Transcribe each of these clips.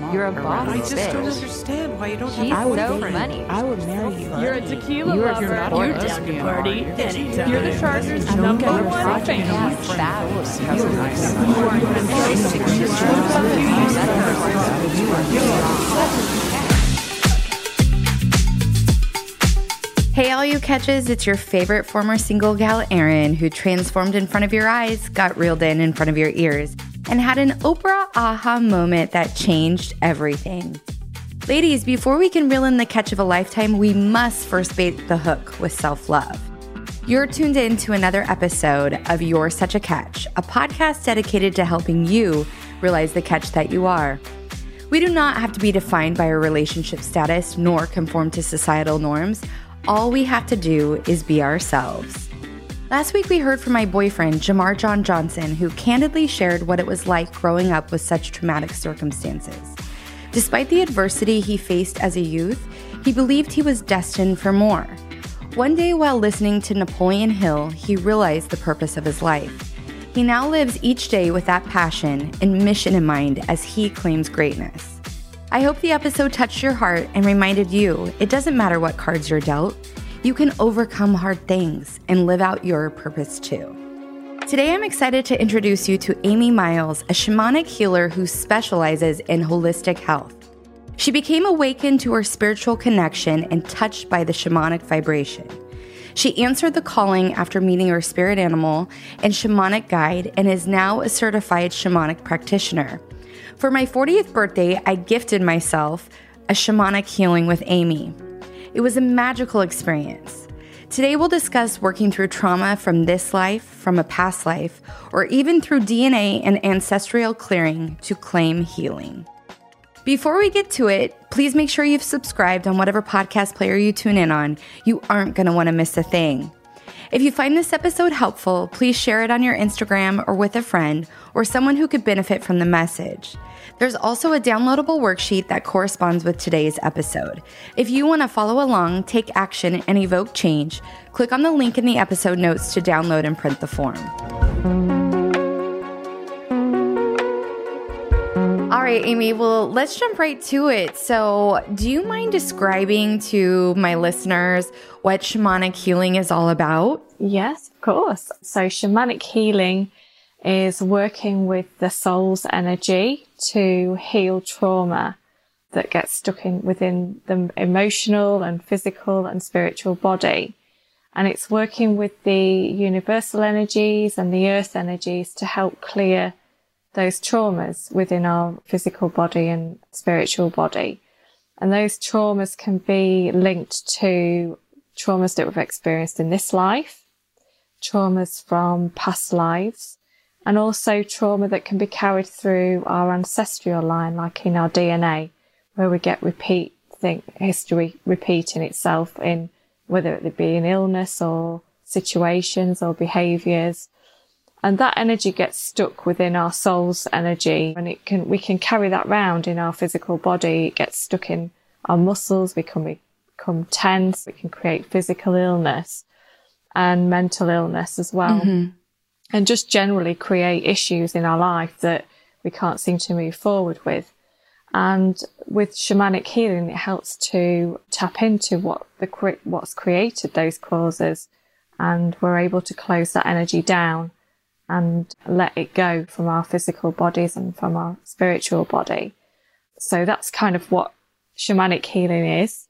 smart. You're a boss rather I just bitch. don't understand why you don't She's have a so boyfriend. funny. I would marry you. You're a tequila You're, lover. you're not You're a down to lesbian, party are you? anytime. You're the Chargers' I don't number get your one project fan. and my friend Phyllis has a nice Hey, all you catches, it's your favorite former single gal, Erin, who transformed in front of your eyes, got reeled in in front of your ears, and had an Oprah aha moment that changed everything. Ladies, before we can reel in the catch of a lifetime, we must first bait the hook with self love. You're tuned in to another episode of You're Such a Catch, a podcast dedicated to helping you realize the catch that you are. We do not have to be defined by our relationship status nor conform to societal norms. All we have to do is be ourselves. Last week, we heard from my boyfriend, Jamar John Johnson, who candidly shared what it was like growing up with such traumatic circumstances. Despite the adversity he faced as a youth, he believed he was destined for more. One day, while listening to Napoleon Hill, he realized the purpose of his life. He now lives each day with that passion and mission in mind as he claims greatness. I hope the episode touched your heart and reminded you it doesn't matter what cards you're dealt, you can overcome hard things and live out your purpose too. Today, I'm excited to introduce you to Amy Miles, a shamanic healer who specializes in holistic health. She became awakened to her spiritual connection and touched by the shamanic vibration. She answered the calling after meeting her spirit animal and shamanic guide and is now a certified shamanic practitioner. For my 40th birthday, I gifted myself a shamanic healing with Amy. It was a magical experience. Today, we'll discuss working through trauma from this life, from a past life, or even through DNA and ancestral clearing to claim healing. Before we get to it, please make sure you've subscribed on whatever podcast player you tune in on. You aren't going to want to miss a thing. If you find this episode helpful, please share it on your Instagram or with a friend or someone who could benefit from the message. There's also a downloadable worksheet that corresponds with today's episode. If you want to follow along, take action, and evoke change, click on the link in the episode notes to download and print the form. All right, Amy, well, let's jump right to it. So, do you mind describing to my listeners what shamanic healing is all about? Yes, of course. So shamanic healing is working with the soul's energy to heal trauma that gets stuck in within the emotional and physical and spiritual body. And it's working with the universal energies and the earth energies to help clear those traumas within our physical body and spiritual body. And those traumas can be linked to traumas that we've experienced in this life, traumas from past lives, and also trauma that can be carried through our ancestral line, like in our DNA, where we get repeat think history repeating itself in whether it be an illness or situations or behaviors. And that energy gets stuck within our soul's energy and it can, we can carry that round in our physical body. It gets stuck in our muscles. We can become tense. We can create physical illness and mental illness as well. Mm-hmm. And just generally create issues in our life that we can't seem to move forward with. And with shamanic healing, it helps to tap into what the, what's created those causes and we're able to close that energy down and let it go from our physical bodies and from our spiritual body. So that's kind of what shamanic healing is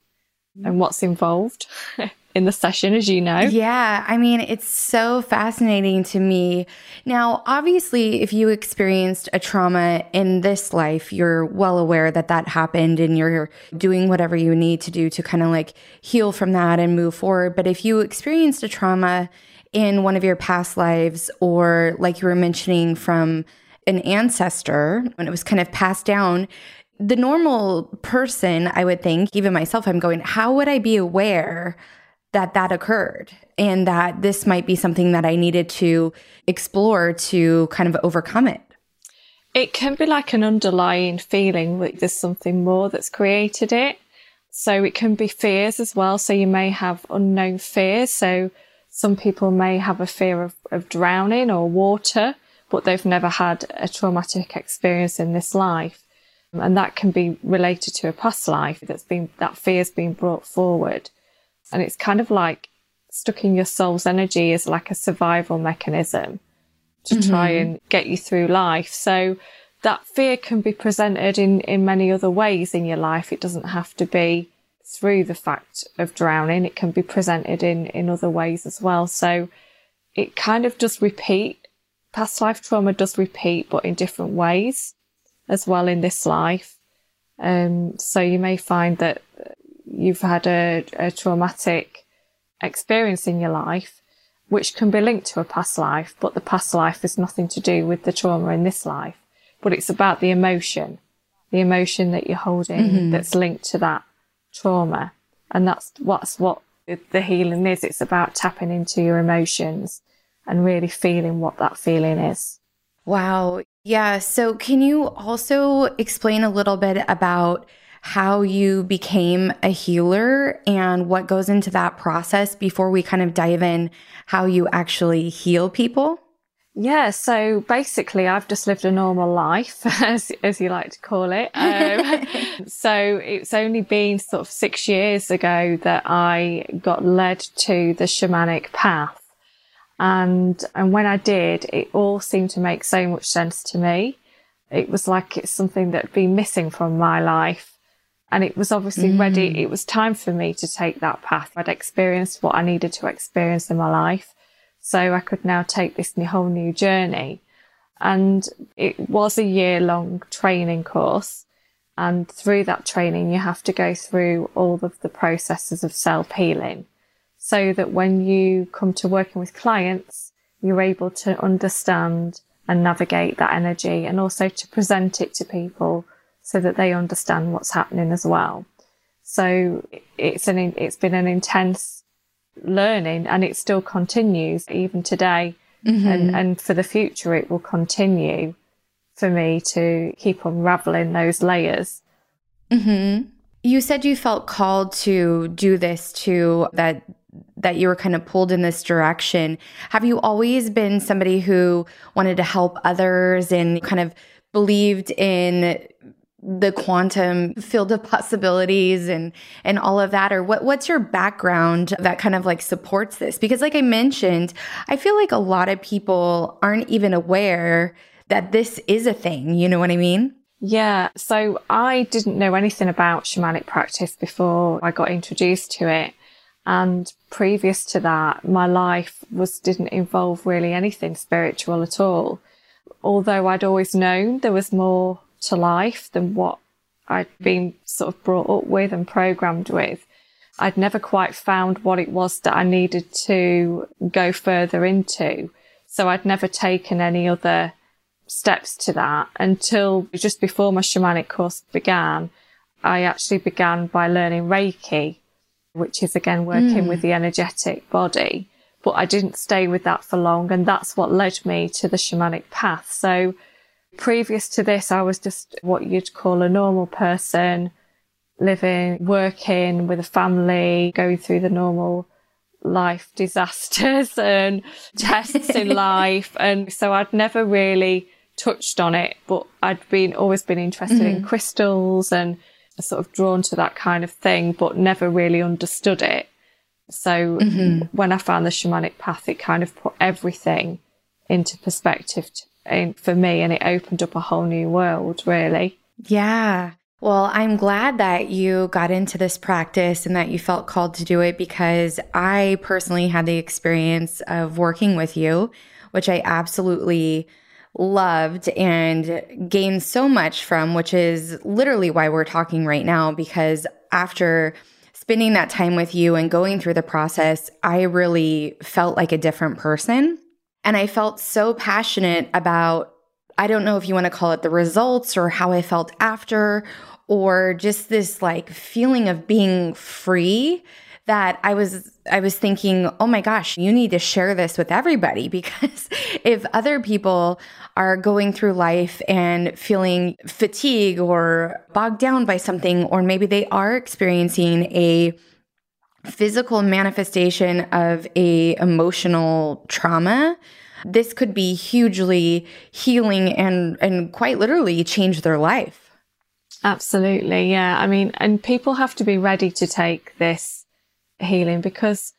and what's involved in the session, as you know. Yeah, I mean, it's so fascinating to me. Now, obviously, if you experienced a trauma in this life, you're well aware that that happened and you're doing whatever you need to do to kind of like heal from that and move forward. But if you experienced a trauma in one of your past lives, or like you were mentioning from an ancestor, when it was kind of passed down, the normal person, I would think, even myself, I'm going, how would I be aware that that occurred and that this might be something that I needed to explore to kind of overcome it? It can be like an underlying feeling that there's something more that's created it. So it can be fears as well. So you may have unknown fears. So some people may have a fear of, of drowning or water, but they've never had a traumatic experience in this life. And that can be related to a past life that's been, that fear's been brought forward. And it's kind of like stuck in your soul's energy as like a survival mechanism to mm-hmm. try and get you through life. So that fear can be presented in, in many other ways in your life. It doesn't have to be through the fact of drowning. It can be presented in, in other ways as well. So it kind of does repeat. Past life trauma does repeat, but in different ways as well in this life. Um, so you may find that you've had a, a traumatic experience in your life, which can be linked to a past life, but the past life has nothing to do with the trauma in this life. But it's about the emotion, the emotion that you're holding mm-hmm. that's linked to that trauma. And that's what's what the healing is. It's about tapping into your emotions and really feeling what that feeling is. Wow. Yeah. So, can you also explain a little bit about how you became a healer and what goes into that process before we kind of dive in how you actually heal people? Yeah, so basically, I've just lived a normal life, as, as you like to call it. Um, so it's only been sort of six years ago that I got led to the shamanic path. And, and when I did, it all seemed to make so much sense to me. It was like it's something that had been missing from my life. And it was obviously mm. ready. It was time for me to take that path. I'd experienced what I needed to experience in my life. So I could now take this new, whole new journey. And it was a year long training course. And through that training, you have to go through all of the processes of self healing so that when you come to working with clients, you're able to understand and navigate that energy and also to present it to people so that they understand what's happening as well. So it's an, it's been an intense learning and it still continues even today. Mm-hmm. And, and for the future, it will continue for me to keep unraveling those layers. Mm-hmm. You said you felt called to do this too, that that you were kind of pulled in this direction. Have you always been somebody who wanted to help others and kind of believed in the quantum field of possibilities and and all of that? Or what what's your background that kind of like supports this? Because like I mentioned I feel like a lot of people aren't even aware that this is a thing. You know what I mean? Yeah. So I didn't know anything about shamanic practice before I got introduced to it. And previous to that my life was didn't involve really anything spiritual at all. Although I'd always known there was more to life than what I'd been sort of brought up with and programmed with. I'd never quite found what it was that I needed to go further into. So I'd never taken any other steps to that until just before my shamanic course began. I actually began by learning Reiki, which is again working mm. with the energetic body. But I didn't stay with that for long. And that's what led me to the shamanic path. So Previous to this, I was just what you'd call a normal person, living, working with a family, going through the normal life disasters and tests in life. And so I'd never really touched on it, but I'd been always been interested mm-hmm. in crystals and sort of drawn to that kind of thing, but never really understood it. So mm-hmm. when I found the shamanic path, it kind of put everything into perspective for me and it opened up a whole new world, really. Yeah. Well, I'm glad that you got into this practice and that you felt called to do it because I personally had the experience of working with you, which I absolutely loved and gained so much from, which is literally why we're talking right now. Because after spending that time with you and going through the process, I really felt like a different person. And I felt so passionate about, I don't know if you want to call it the results or how I felt after, or just this like feeling of being free that I was I was thinking, "Oh my gosh, you need to share this with everybody because if other people are going through life and feeling fatigue or bogged down by something or maybe they are experiencing a physical manifestation of a emotional trauma this could be hugely healing and and quite literally change their life Absolutely. Yeah. I mean, and people have to be ready to take this healing because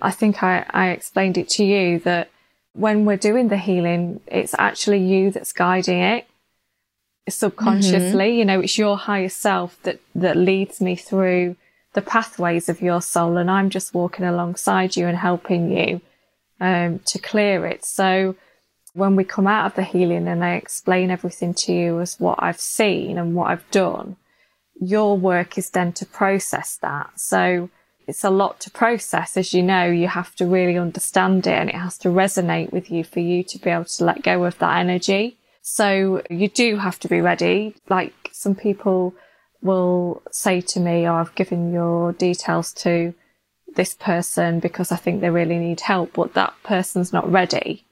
I think I, I explained it to you that when we're doing the healing, it's actually you that's guiding it subconsciously. Mm-hmm. You know, it's your higher self that, that leads me through the pathways of your soul. And I'm just walking alongside you and helping you, um, to clear it. So when we come out of the healing and I explain everything to you as what I've seen and what I've done, your work is then to process that. So it's a lot to process. As you know, you have to really understand it and it has to resonate with you for you to be able to let go of that energy. So you do have to be ready. Like some people will say to me, Oh, I've given your details to this person because I think they really need help, but that person's not ready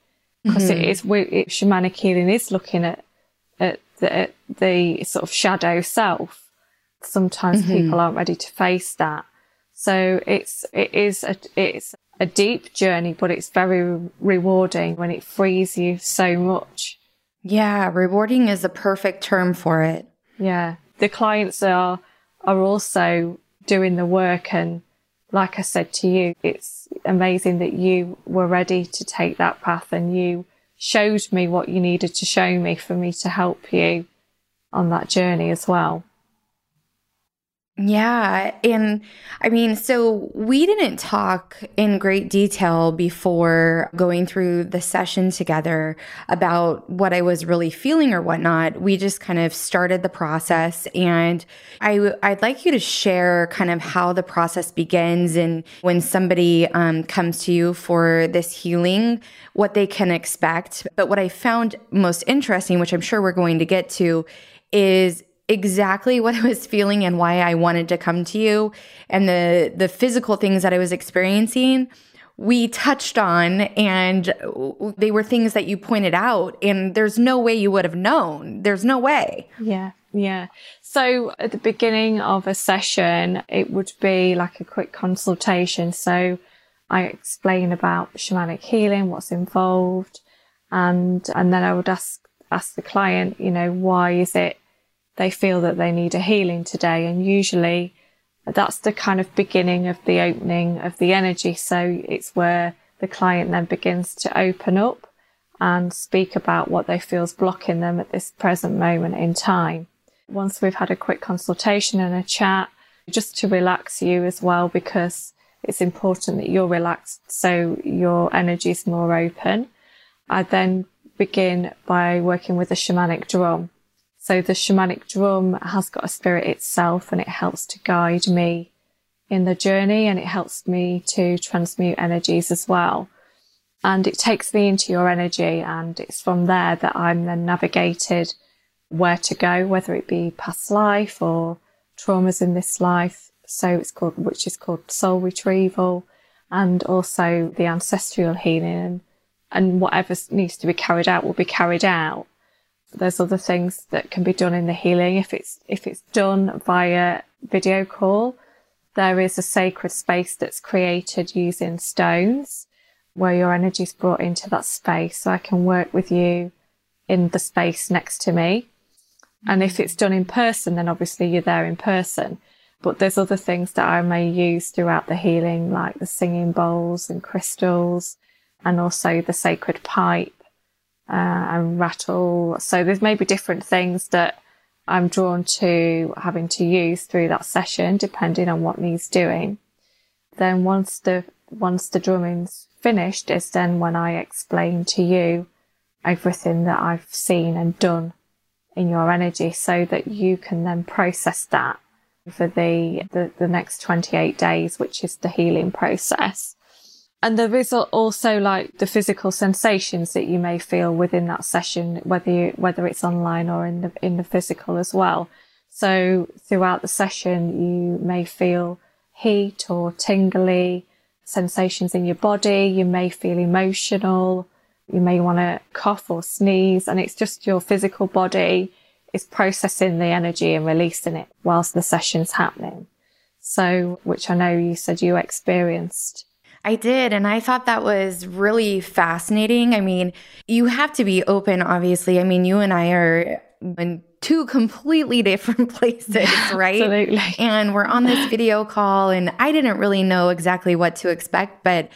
because mm-hmm. it shamanic healing is looking at, at the, at the sort of shadow self. Sometimes mm-hmm. people aren't ready to face that. So it's, it is a, it's a deep journey, but it's very rewarding when it frees you so much. Yeah. Rewarding is a perfect term for it. Yeah. The clients are, are also doing the work. And like I said to you, it's amazing that you were ready to take that path and you showed me what you needed to show me for me to help you on that journey as well. Yeah. And I mean, so we didn't talk in great detail before going through the session together about what I was really feeling or whatnot. We just kind of started the process and I, I'd like you to share kind of how the process begins and when somebody um, comes to you for this healing, what they can expect. But what I found most interesting, which I'm sure we're going to get to, is exactly what I was feeling and why I wanted to come to you and the the physical things that I was experiencing we touched on and they were things that you pointed out and there's no way you would have known. There's no way. Yeah yeah. So at the beginning of a session it would be like a quick consultation. So i explain about shamanic healing what's involved and and then i would ask ask the client you know why is it they feel that they need a healing today. And usually that's the kind of beginning of the opening of the energy. So it's where the client then begins to open up and speak about what they feel is blocking them at this present moment in time. Once we've had a quick consultation and a chat, just to relax you as well, because it's important that you're relaxed so your energy is more open. I then begin by working with a shamanic drum. So the shamanic drum has got a spirit itself and it helps to guide me in the journey and it helps me to transmute energies as well. And it takes me into your energy and it's from there that I'm then navigated where to go, whether it be past life or traumas in this life. So it's called, which is called soul retrieval and also the ancestral healing and, whatever needs to be carried out will be carried out there's other things that can be done in the healing. If it's, if it's done via video call, there is a sacred space that's created using stones where your energy is brought into that space. So I can work with you in the space next to me. And if it's done in person, then obviously you're there in person. But there's other things that I may use throughout the healing, like the singing bowls and crystals and also the sacred pipe uh, and rattle. So there's maybe different things that I'm drawn to having to use through that session, depending on what needs doing. Then once the, once the drumming's finished is then when I explain to you everything that I've seen and done in your energy so that you can then process that for the, the, the next 28 days, which is the healing process. And there is also like the physical sensations that you may feel within that session, whether you, whether it's online or in the, in the physical as well. So throughout the session, you may feel heat or tingly sensations in your body. You may feel emotional. You may want to cough or sneeze and it's just your physical body is processing the energy and releasing it whilst the session's happening. So, which I know you said you experienced I did. And I thought that was really fascinating. I mean, you have to be open, obviously. I mean, you and I are, in two completely different places, right? Absolutely. And we're on this video call, and I didn't really know exactly what to expect, but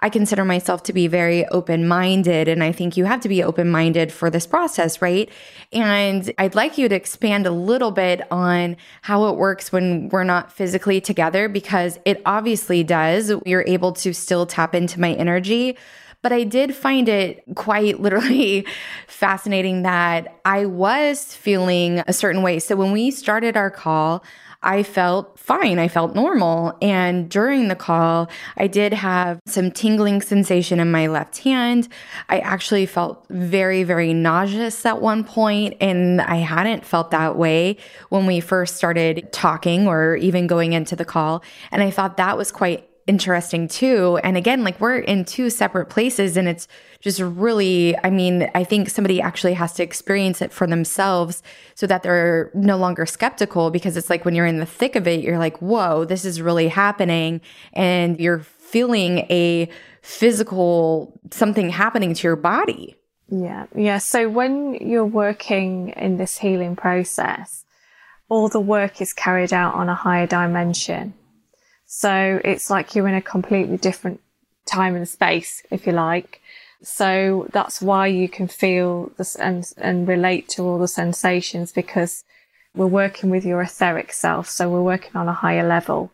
I consider myself to be very open minded. And I think you have to be open minded for this process, right? And I'd like you to expand a little bit on how it works when we're not physically together, because it obviously does. You're able to still tap into my energy. But I did find it quite literally fascinating that I was feeling a certain way. So when we started our call, I felt fine. I felt normal. And during the call, I did have some tingling sensation in my left hand. I actually felt very, very nauseous at one point, and I hadn't felt that way when we first started talking or even going into the call. And I thought that was quite interesting too. And again, like we're in two separate places and it's just really, I mean, I think somebody actually has to experience it for themselves so that they're no longer skeptical because it's like when you're in the thick of it, you're like, whoa, this is really happening. And you're feeling a physical something happening to your body. Yeah. Yeah. So when you're working in this healing process, all the work is carried out on a higher dimension. So it's like you're in a completely different time and space, if you like. So that's why you can feel this and, and relate to all the sensations because we're working with your etheric self. So we're working on a higher level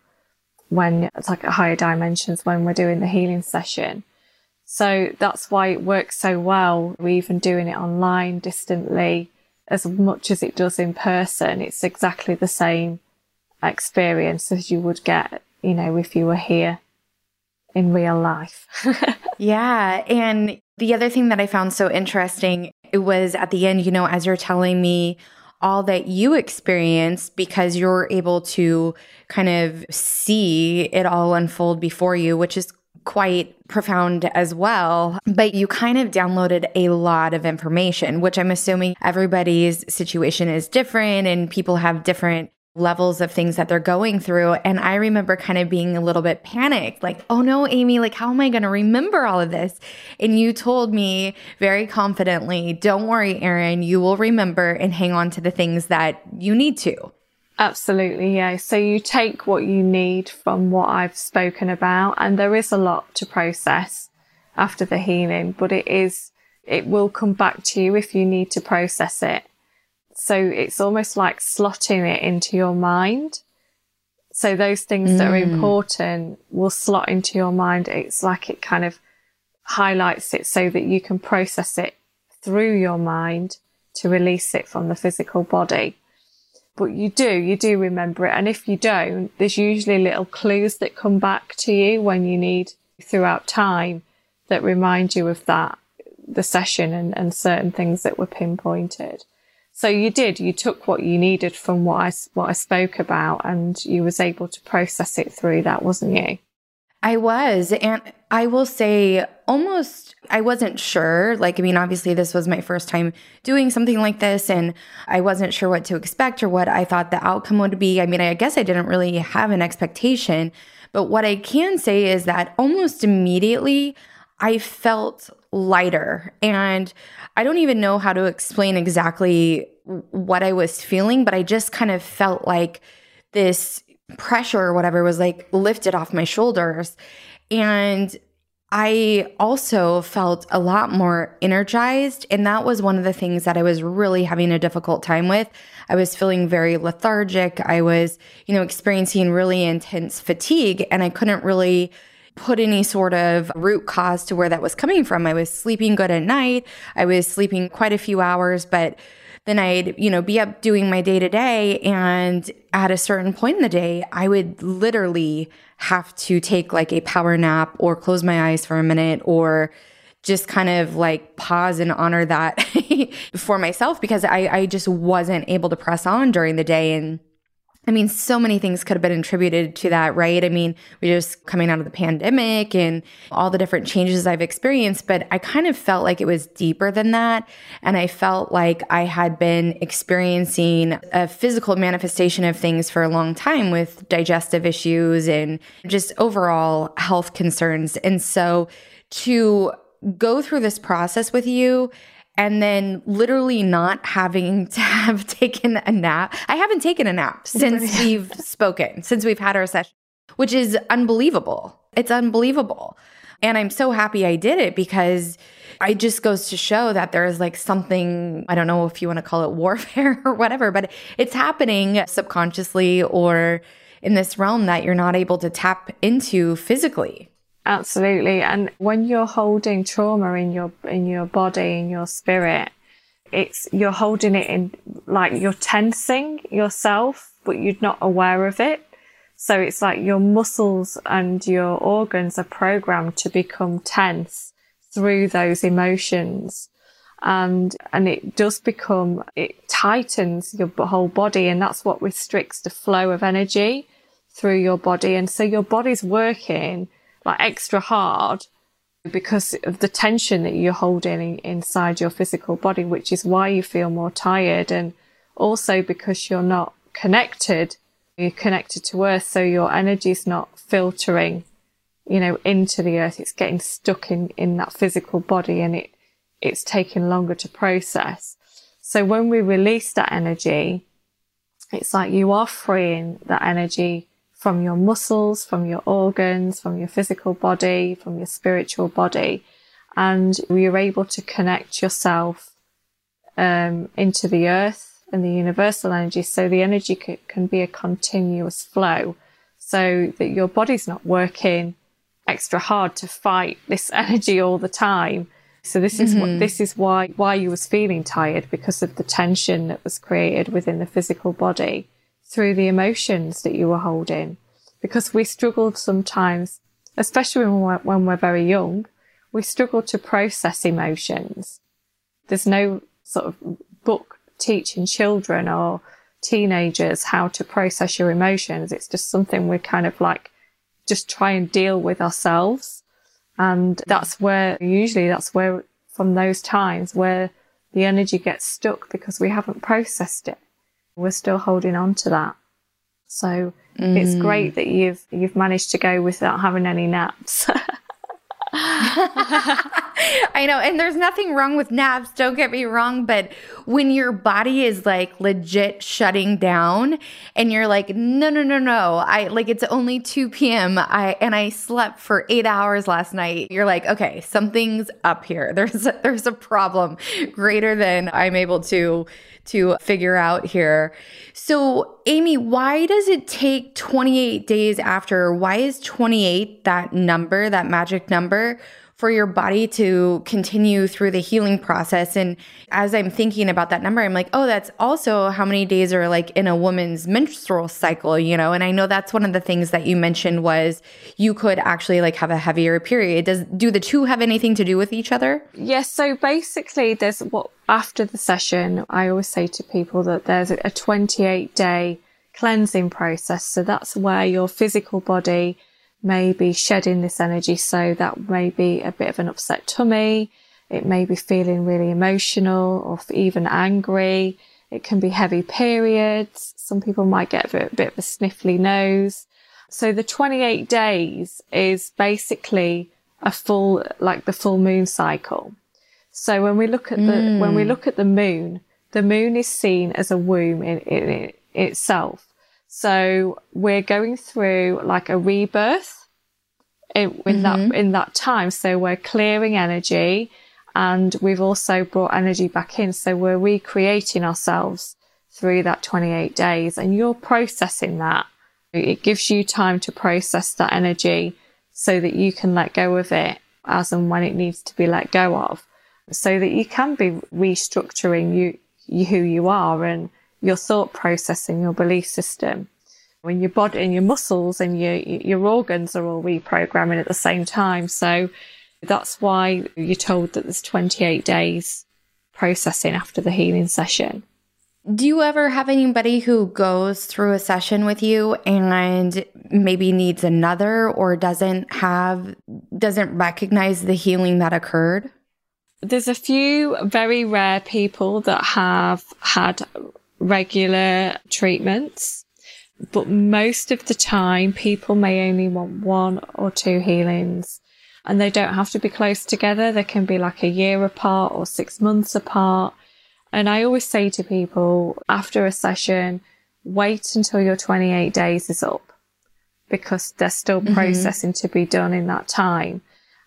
when it's like a higher dimensions when we're doing the healing session. So that's why it works so well. We're even doing it online distantly as much as it does in person. It's exactly the same experience as you would get you know, if you were here in real life. yeah. And the other thing that I found so interesting it was at the end, you know, as you're telling me all that you experienced because you're able to kind of see it all unfold before you, which is quite profound as well. But you kind of downloaded a lot of information, which I'm assuming everybody's situation is different and people have different levels of things that they're going through. And I remember kind of being a little bit panicked, like, oh no, Amy, like, how am I going to remember all of this? And you told me very confidently, don't worry, Erin, you will remember and hang on to the things that you need to. Absolutely, yeah. So you take what you need from what I've spoken about, and there is a lot to process after the healing, but it is, it will come back to you if you need to process it. So it's almost like slotting it into your mind. So those things mm. that are mm. important will slot into your mind. It's like it kind of highlights it so that you can process it through your mind to release it from the physical body. But you do, you do remember it. And if you don't, there's usually little clues that come back to you when you need throughout time that remind you of that, the session and, and certain things that were pinpointed. So you did, you took what you needed from what I, what I spoke about and you was able to process it through that, wasn't you? I was. And I will say almost, I wasn't sure. Like, I mean, obviously, this was my first time doing something like this, and I wasn't sure what to expect or what I thought the outcome would be. I mean, I guess I didn't really have an expectation. But what I can say is that almost immediately, I felt lighter. And I don't even know how to explain exactly what I was feeling, but I just kind of felt like this pressure or whatever was like lifted off my shoulders. And I also felt a lot more energized. And that was one of the things that I was really having a difficult time with. I was feeling very lethargic. I was, you know, experiencing really intense fatigue and I couldn't really put any sort of root cause to where that was coming from. I was sleeping good at night. I was sleeping quite a few hours, but then I'd, you know, be up doing my day to day. And at a certain point in the day, I would literally have to take like a power nap or close my eyes for a minute or just kind of like pause and honor that for myself because I, I just wasn't able to press on during the day. And I mean, so many things could have been attributed to that, right? I mean, we're just coming out of the pandemic and all the different changes I've experienced, but I kind of felt like it was deeper than that. And I felt like I had been experiencing a physical manifestation of things for a long time with digestive issues and just overall health concerns. And so to go through this process with you and then literally not having to have taken a nap. I haven't taken a nap since we've spoken, since we've had our session, which is unbelievable. It's unbelievable. And I'm so happy I did it because it just goes to show that there is like something, I don't know if you want to call it warfare or whatever, but it's happening subconsciously or in this realm that you're not able to tap into physically. Absolutely. And when you're holding trauma in your in your body, in your spirit, it's you're holding it in like you're tensing yourself, but you're not aware of it. So it's like your muscles and your organs are programmed to become tense through those emotions. And, and it does become, it tightens your whole body. And that's what restricts the flow of energy through your body. And so your body's working like extra hard because of the tension that you're holding inside your physical body, which is why you feel more tired. And also because you're not connected, you're connected to earth. So your energy is not filtering, you know, into the earth. It's getting stuck in, in that physical body and it, it's taking longer to process. So when we release that energy, it's like you are freeing that energy from your muscles, from your organs, from your physical body, from your spiritual body. And you're able to connect yourself um, into the earth and the universal energy. So the energy c- can be a continuous flow so that your body's not working extra hard to fight this energy all the time. So this is mm-hmm. what, this is why, why you was feeling tired because of the tension that was created within the physical body through the emotions that you were holding. Because we struggled sometimes, especially when we're, when we're very young, we struggle to process emotions. There's no sort of book teaching children or teenagers how to process your emotions. It's just something we kind of like just try and deal with ourselves. And that's where usually that's where from those times where the energy gets stuck because we haven't processed it. We're still holding on to that. So mm. it's great that you've you've managed to go without having any naps. I know. And there's nothing wrong with naps, don't get me wrong. But when your body is like legit shutting down and you're like, no, no, no, no. I like it's only 2 p.m. I and I slept for eight hours last night. You're like, okay, something's up here. There's a, there's a problem greater than I'm able to to figure out here. So, Amy, why does it take 28 days after? Why is 28 that number, that magic number? For your body to continue through the healing process. And as I'm thinking about that number, I'm like, oh, that's also how many days are like in a woman's menstrual cycle, you know? And I know that's one of the things that you mentioned was you could actually like have a heavier period. Does do the two have anything to do with each other? Yes. So basically there's what after the session, I always say to people that there's a 28 day cleansing process. So that's where your physical body may be shedding this energy. So that may be a bit of an upset tummy. It may be feeling really emotional or even angry. It can be heavy periods. Some people might get a bit, a bit of a sniffly nose. So the 28 days is basically a full, like the full moon cycle. So when we look at the, mm. when we look at the moon, the moon is seen as a womb in, in, in itself. So we're going through like a rebirth in, in mm-hmm. that in that time. So we're clearing energy, and we've also brought energy back in. So we're recreating ourselves through that 28 days, and you're processing that. It gives you time to process that energy so that you can let go of it as and when it needs to be let go of, so that you can be restructuring you, you who you are and your thought process and your belief system. When your body and your muscles and your, your organs are all reprogramming at the same time. So that's why you're told that there's 28 days processing after the healing session. Do you ever have anybody who goes through a session with you and maybe needs another or doesn't have, doesn't recognize the healing that occurred? There's a few very rare people that have had regular treatments. But most of the time, people may only want one or two healings. and they don't have to be close together. They can be like a year apart or six months apart. And I always say to people after a session, wait until your 28 days is up because there's still Mm-hmm. processing to be done in that time.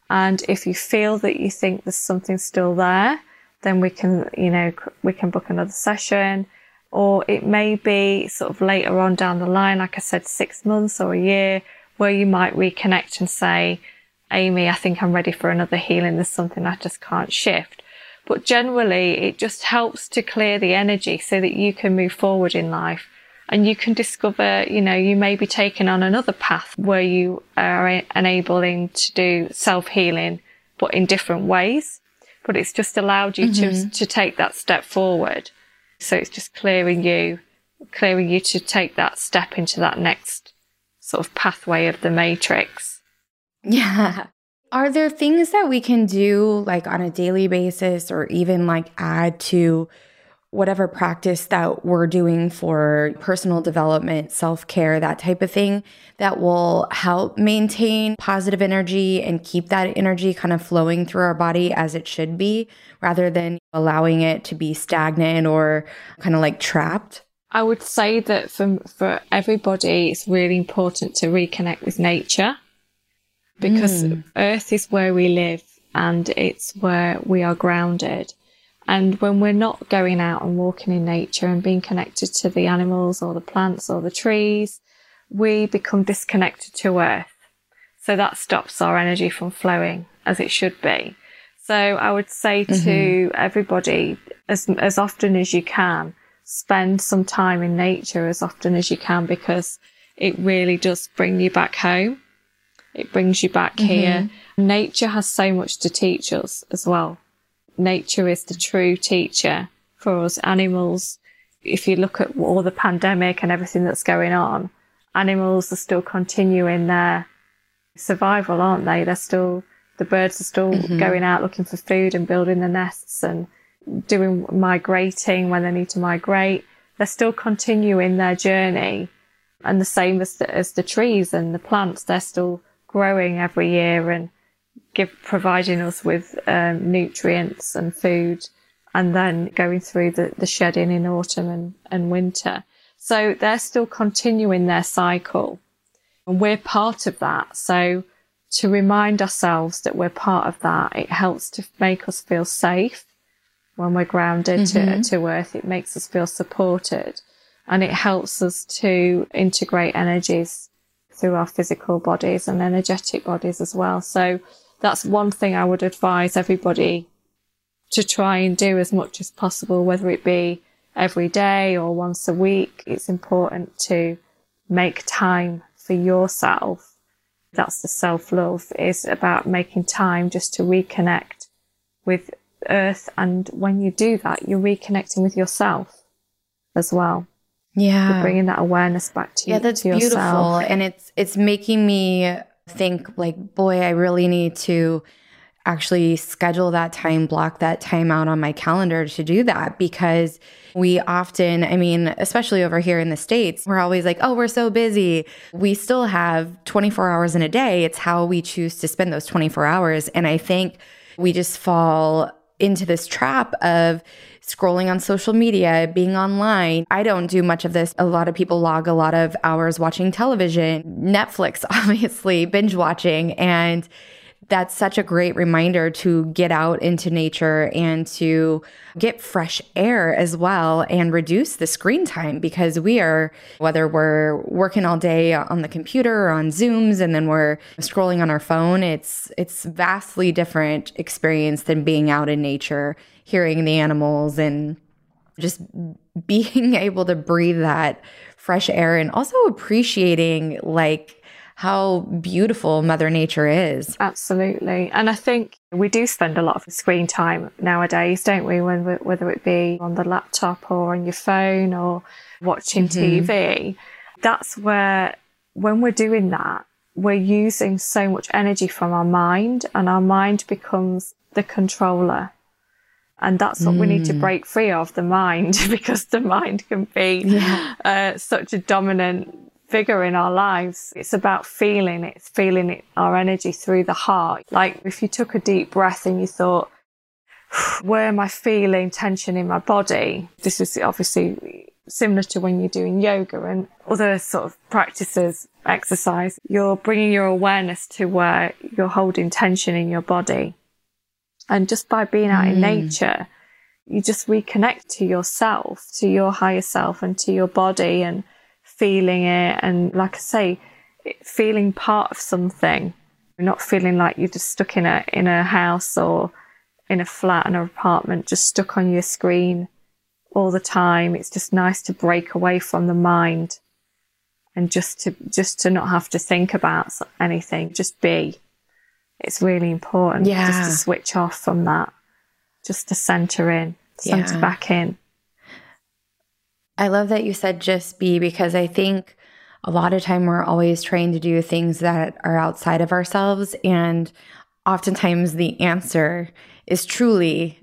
And if you feel that you think there's something still there, then we can, you know, we can book another session. Or it may be sort of later on down the line, like I said, six months or a year, where you might reconnect and say, Amy, I think I'm ready for another healing. There's something I just can't shift. But generally, it just helps to clear the energy so that you can move forward in life and you can discover, you know, you may be taking on another path where you are enabling to do self healing, but in different ways. But it's just allowed you to, mm-hmm. to take that step forward. So it's just clearing you, clearing you to take that step into that next sort of pathway of the matrix. Yeah. Are there things that we can do like on a daily basis or even like add to whatever practice that we're doing for personal development, self care, that type of thing that will help maintain positive energy and keep that energy kind of flowing through our body as it should be rather than allowing it to be stagnant or kind of like trapped? I would say that for, for everybody, it's really important to reconnect with nature because mm. earth is where we live and it's where we are grounded. And when we're not going out and walking in nature and being connected to the animals or the plants or the trees, we become disconnected to earth. So that stops our energy from flowing as it should be. So I would say to mm-hmm. everybody, as, as often as you can, spend some time in nature as often as you can because it really does bring you back home. It brings you back mm-hmm. here. Nature has so much to teach us as well. Nature is the true teacher for us animals. If you look at all the pandemic and everything that's going on, animals are still continuing their survival, aren't they? They're still, the birds are still mm-hmm. going out looking for food and building their nests and doing migrating when they need to migrate. They're still continuing their journey. And the same as the, as the trees and the plants, they're still growing every year and give, providing us with um, nutrients and food and then going through the, the shedding in autumn and, and winter. So they're still continuing their cycle and we're part of that. So to remind ourselves that we're part of that, it helps to make us feel safe when we're grounded to, to earth. It makes us feel supported and it helps us to integrate energies through our physical bodies and energetic bodies as well. So that's one thing I would advise everybody to try and do as much as possible, whether it be every day or once a week. It's important to make time for yourself. That's the self love is about making time just to reconnect with earth. And when you do that, you're reconnecting with yourself as well. Yeah. You're bringing that awareness back to, you. Yeah, that's beautiful. And it's it's making me think like, boy, I really need to actually schedule that time, block that time out on my calendar to do that because we often, I mean, especially over here in the States, we're always like, oh, we're so busy. We still have 24 hours in a day. It's how we choose to spend those 24 hours. And I think we just fall into this trap of scrolling on social media, being online. I don't do much of this. A lot of people log a lot of hours watching television, Netflix, obviously, binge watching. And that's such a great reminder to get out into nature and to get fresh air as well and reduce the screen time because we are, whether we're working all day on the computer or on Zooms and then we're scrolling on our phone, it's, it's vastly different experience than being out in nature, hearing the animals and just being able to breathe that fresh air and also appreciating like how beautiful Mother Nature is. Absolutely. And I think we do spend a lot of screen time nowadays, don't we? When we whether it be on the laptop or on your phone or watching TV. That's where, when we're doing that, we're using so much energy from our mind and our mind becomes the controller. And that's what we need to break free of the mind because the mind can be uh, such a dominant figure in our lives. It's about feeling, it's feeling it, our energy through the heart. Like if you took a deep breath and you thought, where am I feeling tension in my body? This is obviously similar to when you're doing yoga and other sort of practices, exercise. You're bringing your awareness to where you're holding tension in your body. And just by being out mm. in nature, you just reconnect to yourself, to your higher self and to your body and feeling it. And like I say, feeling part of something, not feeling like you're just stuck in a, in a house or in a flat in an apartment, just stuck on your screen all the time. It's just nice to break away from the mind and just to, just to not have to think about anything, just be. It's really important yeah. just to switch off from that, just to center in, center yeah. back in. I love that you said just be because I think a lot of time we're always trying to do things that are outside of ourselves and oftentimes the answer is truly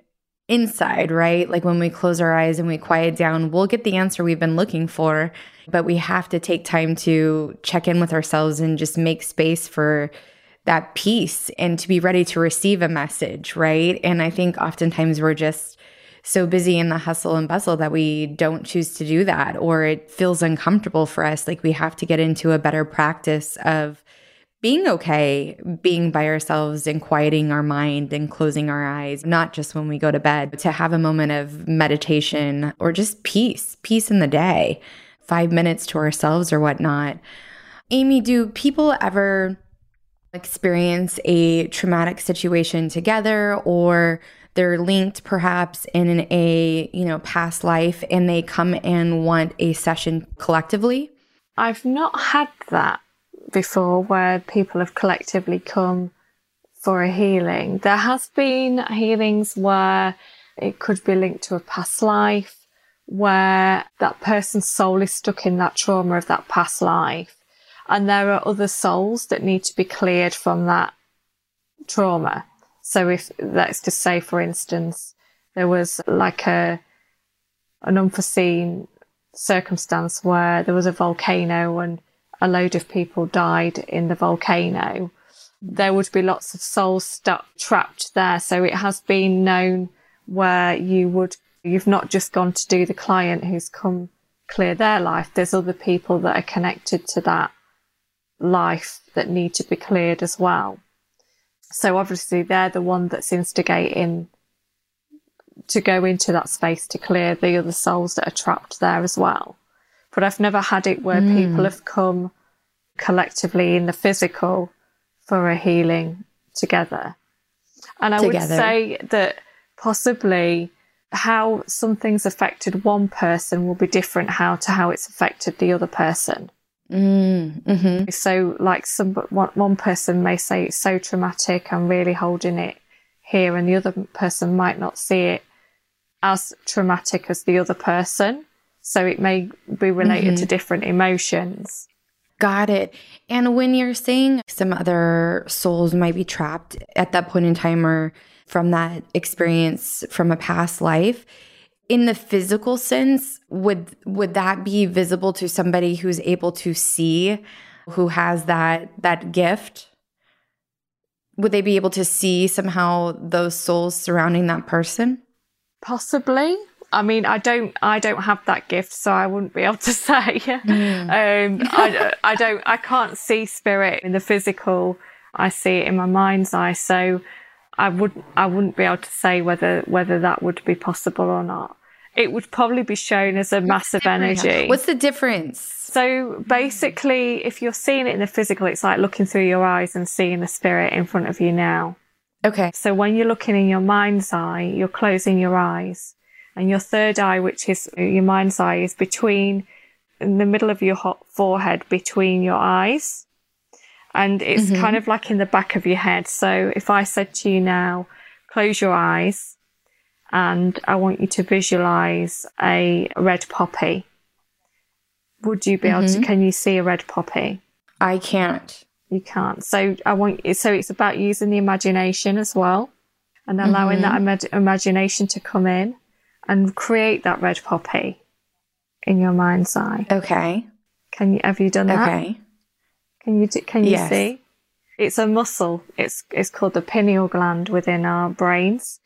inside, right? Like when we close our eyes and we quiet down, we'll get the answer we've been looking for, but we have to take time to check in with ourselves and just make space for that peace and to be ready to receive a message, right? And I think oftentimes we're just so busy in the hustle and bustle that we don't choose to do that or it feels uncomfortable for us. Like we have to get into a better practice of being okay being by ourselves and quieting our mind and closing our eyes, not just when we go to bed, but to have a moment of meditation or just peace, peace in the day, five minutes to ourselves or whatnot. Amy, do people ever experience a traumatic situation together or they're linked perhaps in a you know past life and they come and want a session collectively? I've not had that before where people have collectively come for a healing. There has been healings where it could be linked to a past life where that person's soul is stuck in that trauma of that past life. And there are other souls that need to be cleared from that trauma. So if let's just say, for instance, there was like a, an unforeseen circumstance where there was a volcano and a load of people died in the volcano, there would be lots of souls stuck trapped there. So it has been known where you would, you've not just gone to do the client who's come clear their life. There's other people that are connected to that life that need to be cleared as well. So obviously they're the one that's instigating to go into that space to clear the other souls that are trapped there as well. But I've never had it where mm. people have come collectively in the physical for a healing together. And I together. would say that possibly how something's affected one person will be different how to how it's affected the other person. Mm, mm-hmm. So, like, some one, one person may say it's so traumatic, I'm really holding it here, and the other person might not see it as traumatic as the other person. So, it may be related mm-hmm. to different emotions. Got it. And when you're saying some other souls might be trapped at that point in time or from that experience from a past life, in the physical sense would would that be visible to somebody who's able to see who has that that gift? Would they be able to see somehow those souls surrounding that person? Possibly. I mean i don't i don't have that gift so i wouldn't be able to say. Mm. um, I, I don't i can't see spirit in the physical. I see it in my mind's eye. So I wouldn't I wouldn't be able to say whether whether that would be possible or not. It would probably be shown as a massive energy. What's the difference? So basically, if you're seeing it in the physical, it's like looking through your eyes and seeing the spirit in front of you now. Okay. So when you're looking in your mind's eye, you're closing your eyes, and your third eye, which is your mind's eye, is between in the middle of your forehead between your eyes and it's mm-hmm. kind of like in the back of your head. So if I said to you now, close your eyes and I want you to visualize a red poppy, would you be mm-hmm. able to, mm-hmm. can you see a red poppy? I can't. You can't. So I want you, so it's about using the imagination as well and allowing mm-hmm. that imag- imagination to come in and create that red poppy in your mind's eye. Okay. Can you have you done that? Okay. Can you do, can you Yes. see? It's a muscle. It's it's called the pineal gland within our brains.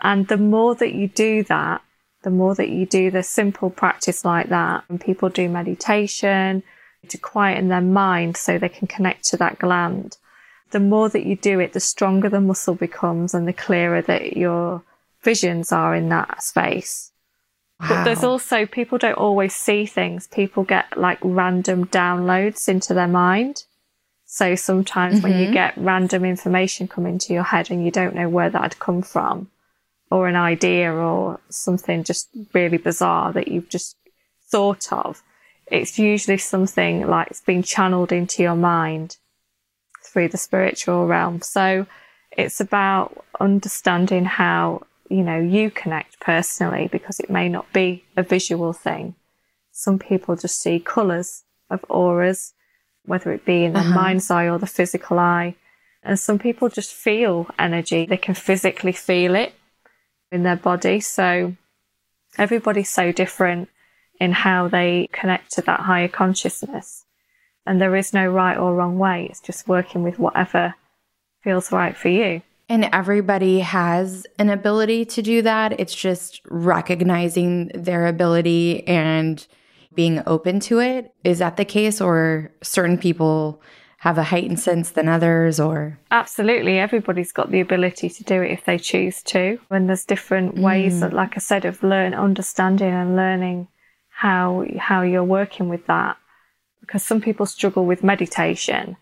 And the more that you do that, the more that you do the simple practice like that, and people do meditation to quieten their mind so they can connect to that gland. The more that you do it, the stronger the muscle becomes and the clearer that your visions are in that space. But there's also people don't always see things. People get like random downloads into their mind. So sometimes when you mm-hmm. get random information come into your head and you don't know where that had come from, or an idea or something just really bizarre that you've just thought of, it's usually something like it's been channeled into your mind through the spiritual realm. So it's about understanding how, you know, you connect personally because it may not be a visual thing. Some people just see colours of auras, whether it be in the uh-huh. mind's eye or the physical eye. And some people just feel energy. They can physically feel it in their body. So everybody's so different in how they connect to that higher consciousness. And there is no right or wrong way. It's just working with whatever feels right for you. And everybody has an ability to do that. It's just recognizing their ability and being open to it. Is that the case? Or certain people have a heightened sense than others? Or, Absolutely, everybody's got the ability to do it if they choose to. And there's different ways, that, like I said, of learn understanding and learning how how you're working with that. Because some people struggle with meditation,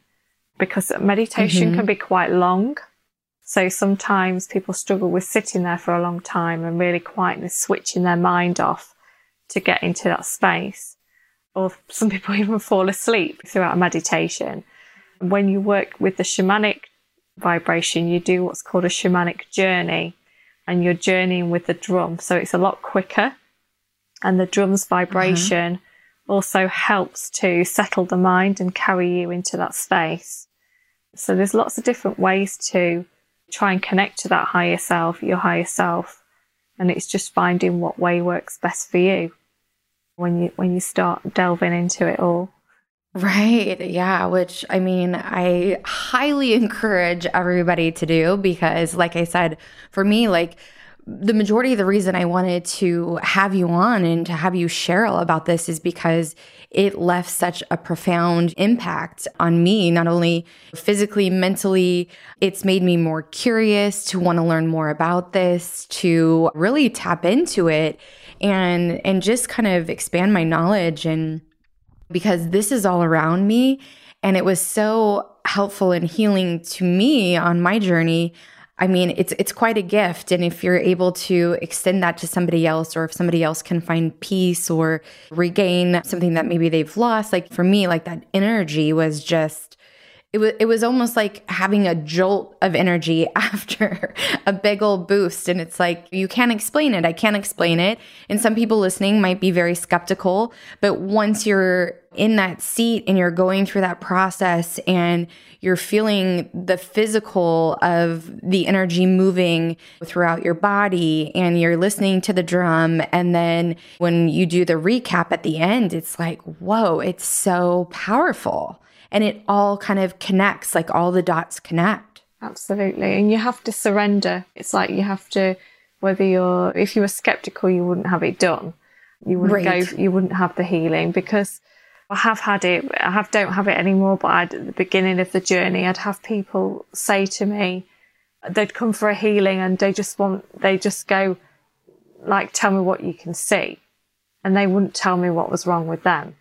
because meditation can mm-hmm. be quite long. So sometimes people struggle with sitting there for a long time and really quietly switching their mind off to get into that space. Or some people even fall asleep throughout a meditation. When you work with the shamanic vibration, you do what's called a shamanic journey and you're journeying with the drum. So it's a lot quicker. And the drum's mm-hmm. vibration also helps to settle the mind and carry you into that space. So there's lots of different ways to try and connect to that higher self, your higher self. And it's just finding what way works best for you when you when you start delving into it all. right. Yeah. Which I mean, I highly encourage everybody to do because, like I said, for me, like, the majority of the reason I wanted to have you on and to have you share all about this is because it left such a profound impact on me, not only physically, mentally. It's made me more curious to want to learn more about this, to really tap into it and, and just kind of expand my knowledge and because this is all around me. And it was so helpful and healing to me on my journey. I mean, it's it's quite a gift. And if you're able to extend that to somebody else, or if somebody else can find peace or regain something that maybe they've lost, like for me, like that energy was just it was it was almost like having a jolt of energy after a big old boost. And it's like you can't explain it. I can't explain it. And some people listening might be very skeptical. But once you're in that seat and you're going through that process and you're feeling the physical of the energy moving throughout your body and you're listening to the drum and then when you do the recap at the end it's like whoa it's so powerful and it all kind of connects like all the dots connect Absolutely. And you have to surrender. It's like you have to, whether you're, if you were skeptical, you wouldn't have it done. You wouldn't Right. go, you wouldn't have the healing because I have had it, I have, don't have it anymore, but I'd, at the beginning of the journey, I'd have people say to me, they'd come for a healing and they just want, they just go, like, tell me what you can see. And they wouldn't tell me what was wrong with them.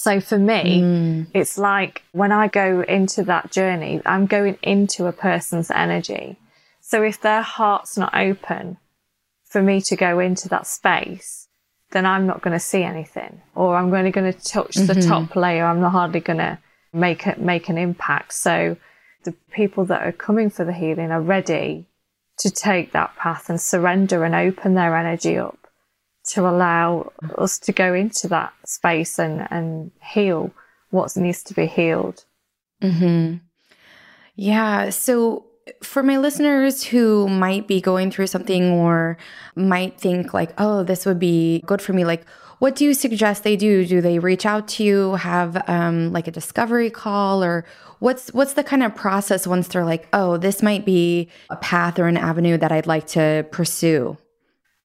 So for me, mm. it's like when I go into that journey, I'm going into a person's energy. So if their heart's not open for me to go into that space, then I'm not going to see anything, or I'm only going to touch the mm-hmm. top layer. I'm not hardly going to make it make an impact. So the people that are coming for the healing are ready to take that path and surrender and open their energy up to allow us to go into that space and, and heal what needs to be healed. Mm-hmm. Yeah. So, for my listeners who might be going through something or might think, like, oh, this would be good for me, like, what do you suggest they do? Do they reach out to you, have um, like a discovery call, or what's what's the kind of process once they're like, oh, this might be a path or an avenue that I'd like to pursue?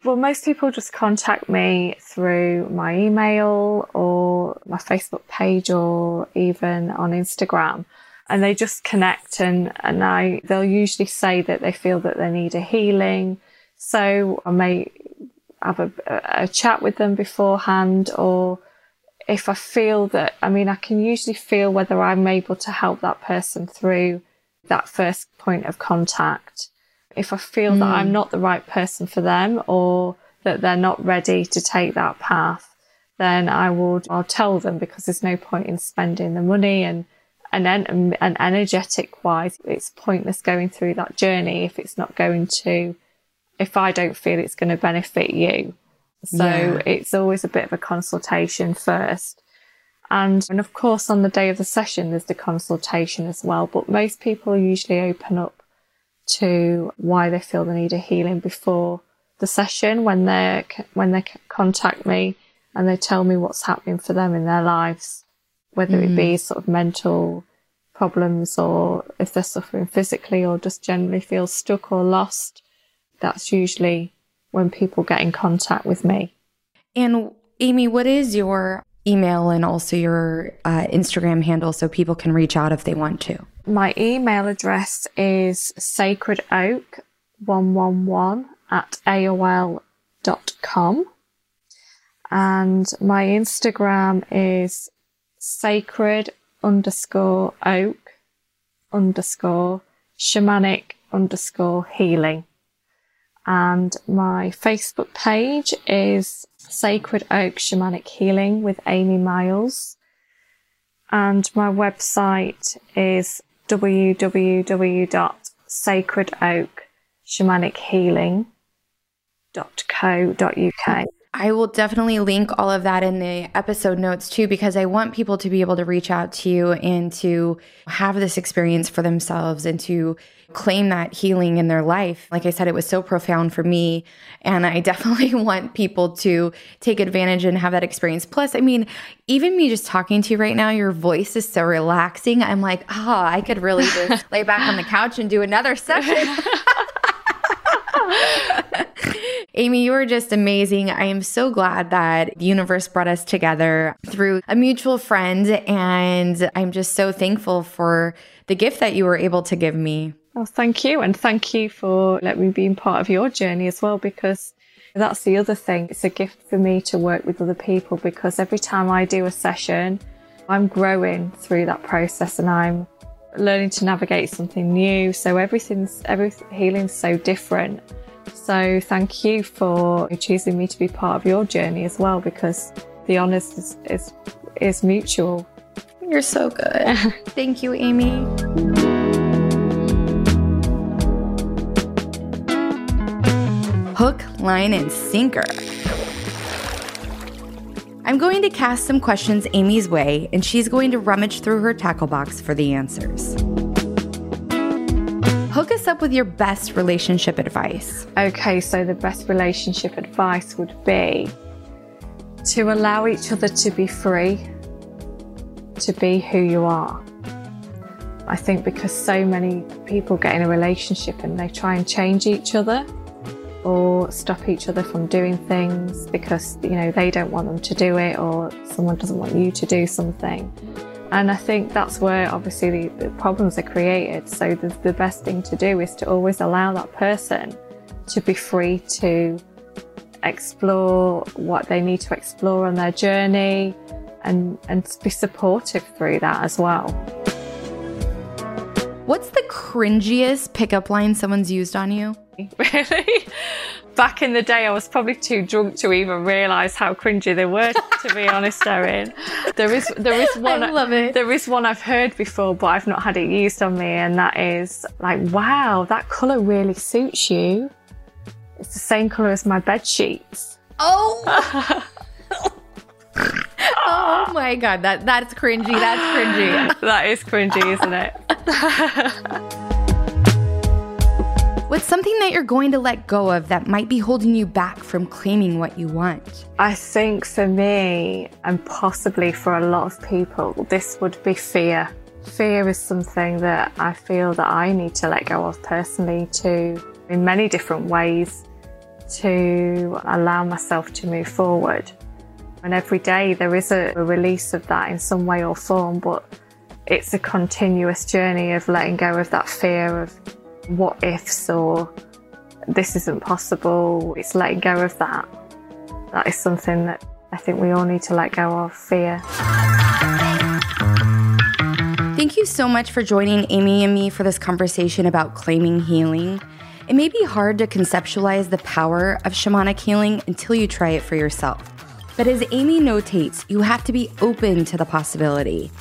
Well, most people just contact me through my email or my Facebook page or even on Instagram. And they just connect and, and I, they'll usually say that they feel that they need a healing. So I may have a, a chat with them beforehand or if I feel that, I mean, I can usually feel whether I'm able to help that person through that first point of contact. If I feel mm. that I'm not the right person for them or that they're not ready to take that path, then I will, I'll tell them because there's no point in spending the money and, and, and energetic wise, it's pointless going through that journey if it's not going to if I don't feel it's going to benefit you. So yeah. it's always a bit of a consultation first. And, and of course, on the day of the session, there's the consultation as well. But most people usually open up to why they feel they need a healing before the session when they when they contact me and they tell me what's happening for them in their lives, whether mm. it be mm. sort of mental problems or if they're suffering physically or just generally feel stuck or lost that's usually when people get in contact with me. And Amy, what is your email and also your uh, Instagram handle so people can reach out if they want to? My email address is sacredoak111 at aol.com. And my Instagram is sacred underscore oak underscore shamanic underscore healing and my Facebook page is Sacred Oak Shamanic Healing with Amy Miles. And my website is www.sacredoakshamanichealing.co.uk. I will definitely link all of that in the episode notes too, because I want people to be able to reach out to you and to have this experience for themselves and to claim that healing in their life. Like I said, it was so profound for me. And I definitely want people to take advantage and have that experience. Plus, I mean, even me just talking to you right now, your voice is so relaxing. I'm like, oh, I could really just lay back on the couch and do another session. Amy, you are just amazing. I am so glad that the universe brought us together through a mutual friend. And I'm just so thankful for the gift that you were able to give me. Oh, thank you. And thank you for letting me be part of your journey as well, because that's the other thing. It's a gift for me to work with other people because every time I do a session, I'm growing through that process and I'm learning to navigate something new. So everything's, every healing's so different. So thank you for choosing me to be part of your journey as well, because the honours is, is, is mutual. You're so good. thank you, Amy. Hook, line, and sinker. I'm going to cast some questions Amy's way, and she's going to rummage through her tackle box for the answers. Us up with your best relationship advice. Okay, so the best relationship advice would be to allow each other to be free, to be who you are. I think because so many people get in a relationship and they try and change each other or stop each other from doing things because you know they don't want them to do it or someone doesn't want you to do something and I think that's where obviously the, the problems are created. So the, the best thing to do is to always allow that person to be free to explore what they need to explore on their journey and, and be supportive through that as well. What's the cringiest pickup line someone's used on you? Really? Back in the day, I was probably too drunk to even realise how cringy they were. To be honest, Erin, there is there is one. I love it. There is one I've heard before, but I've not had it used on me, and that is like, "Wow, that colour really suits you. It's the same colour as my bed sheets." Oh. oh my god, that that's cringy. That's cringy. that is cringy, isn't it? What's something that you're going to let go of that might be holding you back from claiming what you want? I think for me, and possibly for a lot of people, this would be fear. Fear is something that I feel that I need to let go of personally to in many different ways to allow myself to move forward. And every day there is a, a release of that in some way or form, but it's a continuous journey of letting go of that fear of what ifs or this isn't possible. It's letting go of that. That is something that I think we all need to let go of fear. Thank you so much for joining Amy and me for this conversation about claiming healing. It may be hard to conceptualize the power of shamanic healing until you try it for yourself. But as Amy notates, you have to be open to the possibility.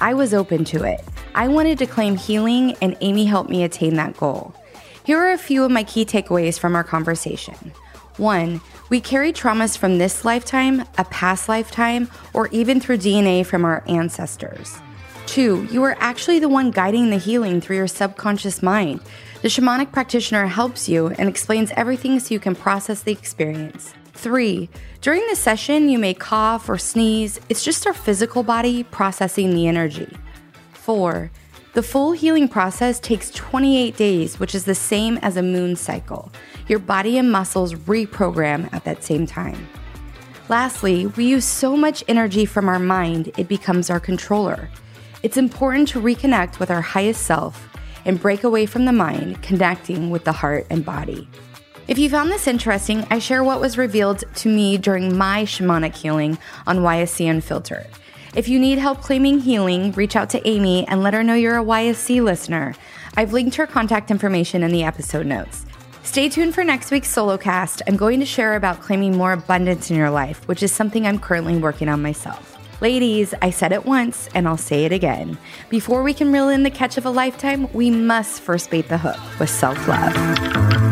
I was open to it. I wanted to claim healing, and Amy helped me attain that goal. Here are a few of my key takeaways from our conversation. One, we carry traumas from this lifetime, a past lifetime, or even through DNA from our ancestors. Two, you are actually the one guiding the healing through your subconscious mind. The shamanic practitioner helps you and explains everything so you can process the experience. Three, during the session, you may cough or sneeze. It's just our physical body processing the energy. Four, the full healing process takes 28 days, which is the same as a moon cycle. Your body and muscles reprogram at that same time. Lastly, we use so much energy from our mind, it becomes our controller. It's important to reconnect with our highest self and break away from the mind, connecting with the heart and body. If you found this interesting, I share what was revealed to me during my shamanic healing on YSC Unfiltered. If you need help claiming healing, reach out to Amy and let her know you're a YSC listener. I've linked her contact information in the episode notes. Stay tuned for next week's solo cast. I'm going to share about claiming more abundance in your life, which is something I'm currently working on myself. Ladies, I said it once and I'll say it again. Before we can reel in the catch of a lifetime, we must first bait the hook with self love.